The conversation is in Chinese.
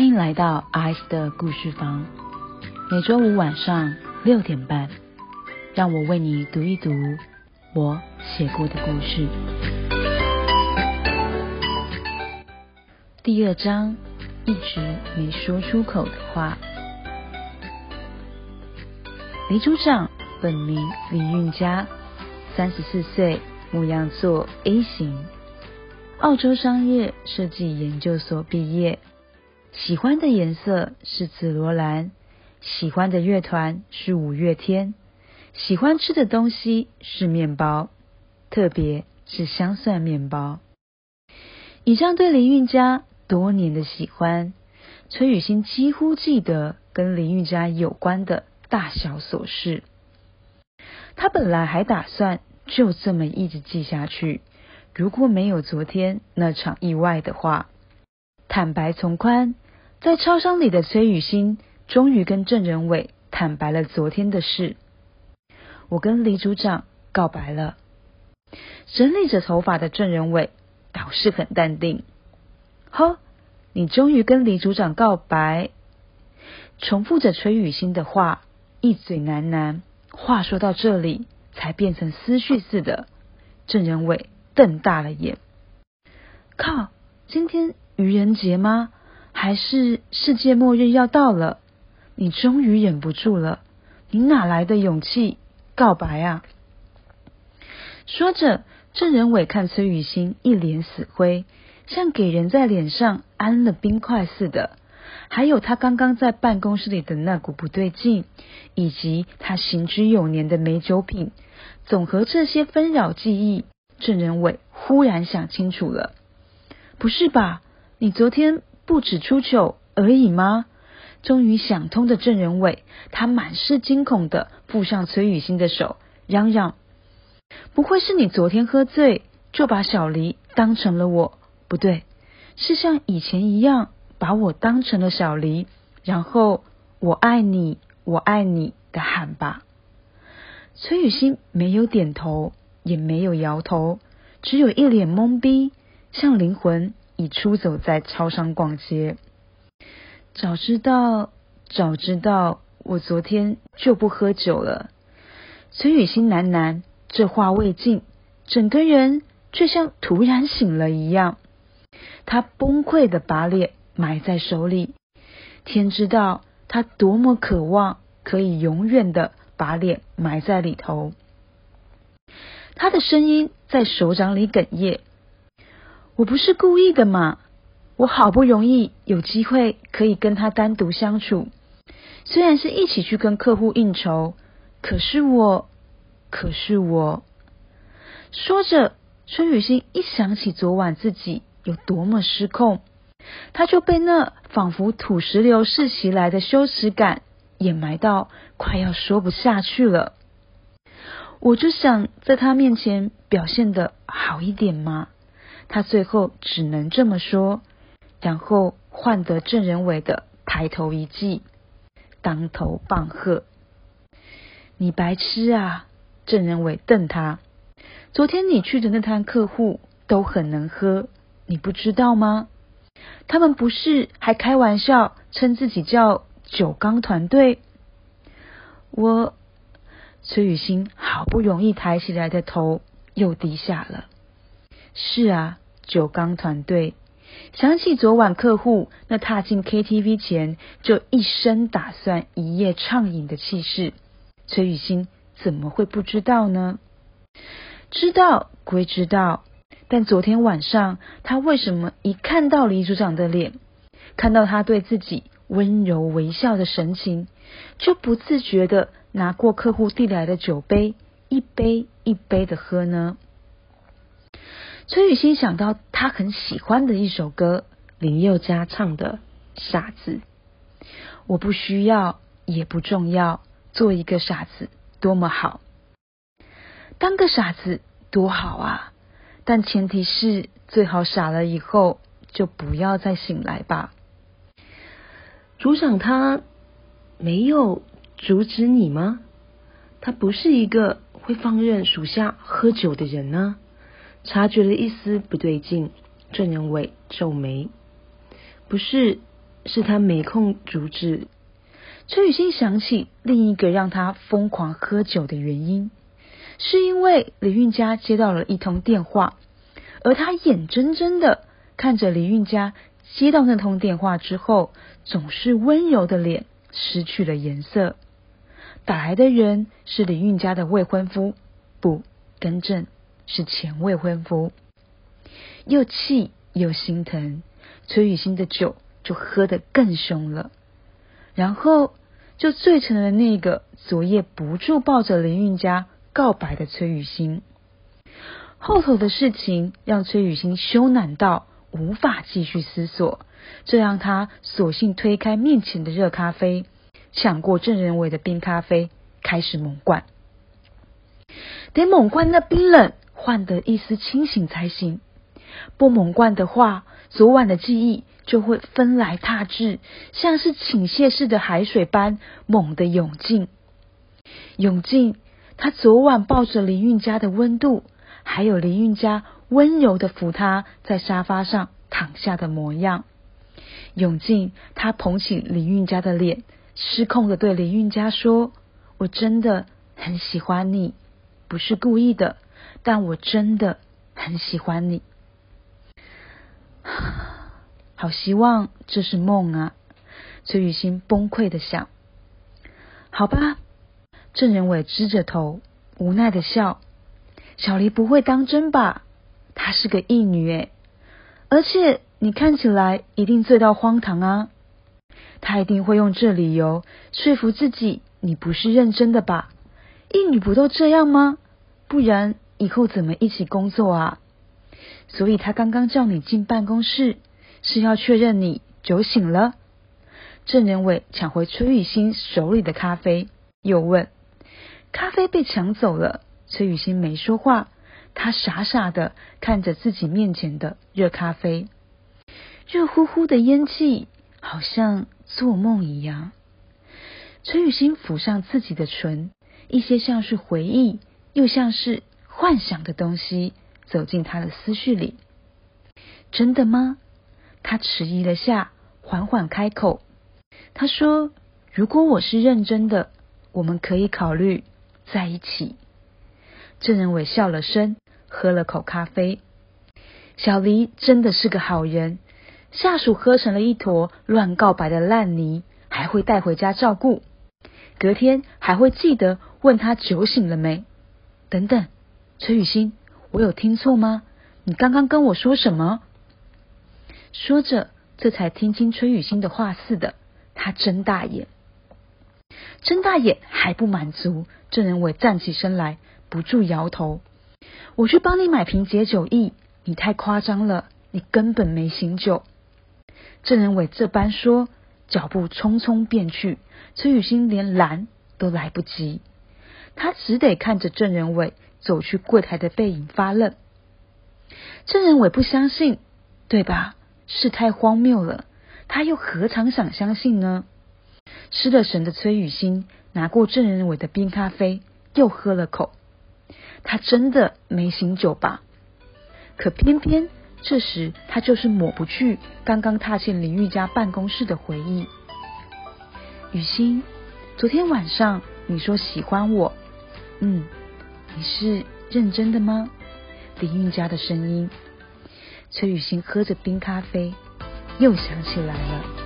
欢迎来到 ice 的故事房，每周五晚上六点半，让我为你读一读我写过的故事。第二章，一直没说出口的话。雷组长本名李运佳，三十四岁，牧羊座 A 型，澳洲商业设计研究所毕业。喜欢的颜色是紫罗兰，喜欢的乐团是五月天，喜欢吃的东西是面包，特别是香蒜面包。以上对林韵佳多年的喜欢，崔雨欣几乎记得跟林韵佳有关的大小琐事。他本来还打算就这么一直记下去，如果没有昨天那场意外的话。坦白从宽，在超商里的崔雨欣终于跟郑仁伟坦白了昨天的事。我跟李组长告白了。整理着头发的郑仁伟倒是很淡定。呵，你终于跟李组长告白？重复着崔雨欣的话，一嘴喃喃。话说到这里，才变成思绪似的。郑仁伟瞪大了眼。靠，今天。愚人节吗？还是世界末日要到了？你终于忍不住了，你哪来的勇气告白啊？说着，郑仁伟看崔雨欣一脸死灰，像给人在脸上安了冰块似的。还有他刚刚在办公室里的那股不对劲，以及他行之有年的美酒品，总和这些纷扰记忆，郑仁伟忽然想清楚了，不是吧？你昨天不止出糗而已吗？终于想通的郑仁伟，他满是惊恐的扑上崔雨欣的手，嚷嚷：“不会是你昨天喝醉就把小黎当成了我？不对，是像以前一样把我当成了小黎，然后我爱你，我爱你的喊吧。”崔雨欣没有点头，也没有摇头，只有一脸懵逼，像灵魂。已出走在超商逛街。早知道，早知道，我昨天就不喝酒了。崔雨欣喃喃，这话未尽，整个人却像突然醒了一样。他崩溃的把脸埋在手里。天知道，他多么渴望可以永远的把脸埋在里头。他的声音在手掌里哽咽。我不是故意的嘛！我好不容易有机会可以跟他单独相处，虽然是一起去跟客户应酬，可是我，可是我，说着，孙雨欣一想起昨晚自己有多么失控，他就被那仿佛土石流式袭来的羞耻感掩埋到快要说不下去了。我就想在他面前表现的好一点嘛。他最后只能这么说，然后换得郑仁伟的抬头一记，当头棒喝。你白痴啊！郑仁伟瞪他。昨天你去的那摊客户都很能喝，你不知道吗？他们不是还开玩笑称自己叫酒缸团队？我崔雨欣好不容易抬起来的头又低下了。是啊。九刚团队想起昨晚客户那踏进 KTV 前就一生打算一夜畅饮的气势，崔雨欣怎么会不知道呢？知道归知道，但昨天晚上他为什么一看到李组长的脸，看到他对自己温柔微笑的神情，就不自觉的拿过客户递来的酒杯，一杯一杯的喝呢？崔雨欣想到他很喜欢的一首歌，林宥嘉唱的《傻子》。我不需要，也不重要，做一个傻子多么好，当个傻子多好啊！但前提是最好傻了以后就不要再醒来吧。组长他没有阻止你吗？他不是一个会放任属下喝酒的人呢。察觉了一丝不对劲，郑仁伟皱眉：“不是，是他没空阻止。崔雨欣想起另一个让他疯狂喝酒的原因，是因为李运家接到了一通电话，而他眼睁睁的看着李运家接到那通电话之后，总是温柔的脸失去了颜色。打来的人是李运家的未婚夫，不，更正，是前未婚夫。又气又心疼，崔雨欣的酒就喝得更凶了，然后。就醉成了那个昨夜不住抱着林韵家告白的崔雨欣。后头的事情让崔雨欣羞赧到无法继续思索，这让他索性推开面前的热咖啡，抢过郑仁伟的冰咖啡，开始猛灌。得猛灌那冰冷，换得一丝清醒才行。不猛灌的话，昨晚的记忆。就会纷来沓至，像是倾泻似的海水般猛地涌进，涌进。他昨晚抱着林韵家的温度，还有林韵家温柔的扶他在沙发上躺下的模样，涌进。他捧起林韵家的脸，失控的对林韵家说：“我真的很喜欢你，不是故意的，但我真的很喜欢你。”好希望这是梦啊！崔雨欣崩溃的想。好吧，郑仁伟支着头，无奈的笑。小黎不会当真吧？她是个义女诶，而且你看起来一定醉到荒唐啊！她一定会用这理由说服自己你不是认真的吧？义女不都这样吗？不然以后怎么一起工作啊？所以他刚刚叫你进办公室。是要确认你酒醒了。郑仁伟抢回崔雨欣手里的咖啡，又问：“咖啡被抢走了。”崔雨欣没说话，她傻傻的看着自己面前的热咖啡，热乎乎的烟气，好像做梦一样。崔雨欣抚上自己的唇，一些像是回忆，又像是幻想的东西走进他的思绪里。真的吗？他迟疑了下，缓缓开口：“他说，如果我是认真的，我们可以考虑在一起。”郑仁伟笑了声，喝了口咖啡。小黎真的是个好人，下属喝成了一坨乱告白的烂泥，还会带回家照顾，隔天还会记得问他酒醒了没。等等，崔雨欣，我有听错吗？你刚刚跟我说什么？说着，这才听清崔雨欣的话似的，他睁大眼，睁大眼还不满足。郑仁伟站起身来，不住摇头：“我去帮你买瓶解酒液，你太夸张了，你根本没醒酒。”郑仁伟这般说，脚步匆匆便去，崔雨欣连拦都来不及，他只得看着郑仁伟走去柜台的背影发愣。郑仁伟不相信，对吧？事太荒谬了，他又何尝想相信呢？失了神的崔雨欣拿过郑仁伟的冰咖啡，又喝了口。他真的没醒酒吧？可偏偏这时他就是抹不去刚刚踏进林玉家办公室的回忆。雨欣，昨天晚上你说喜欢我，嗯，你是认真的吗？林韵佳的声音。崔雨欣喝着冰咖啡，又想起来了。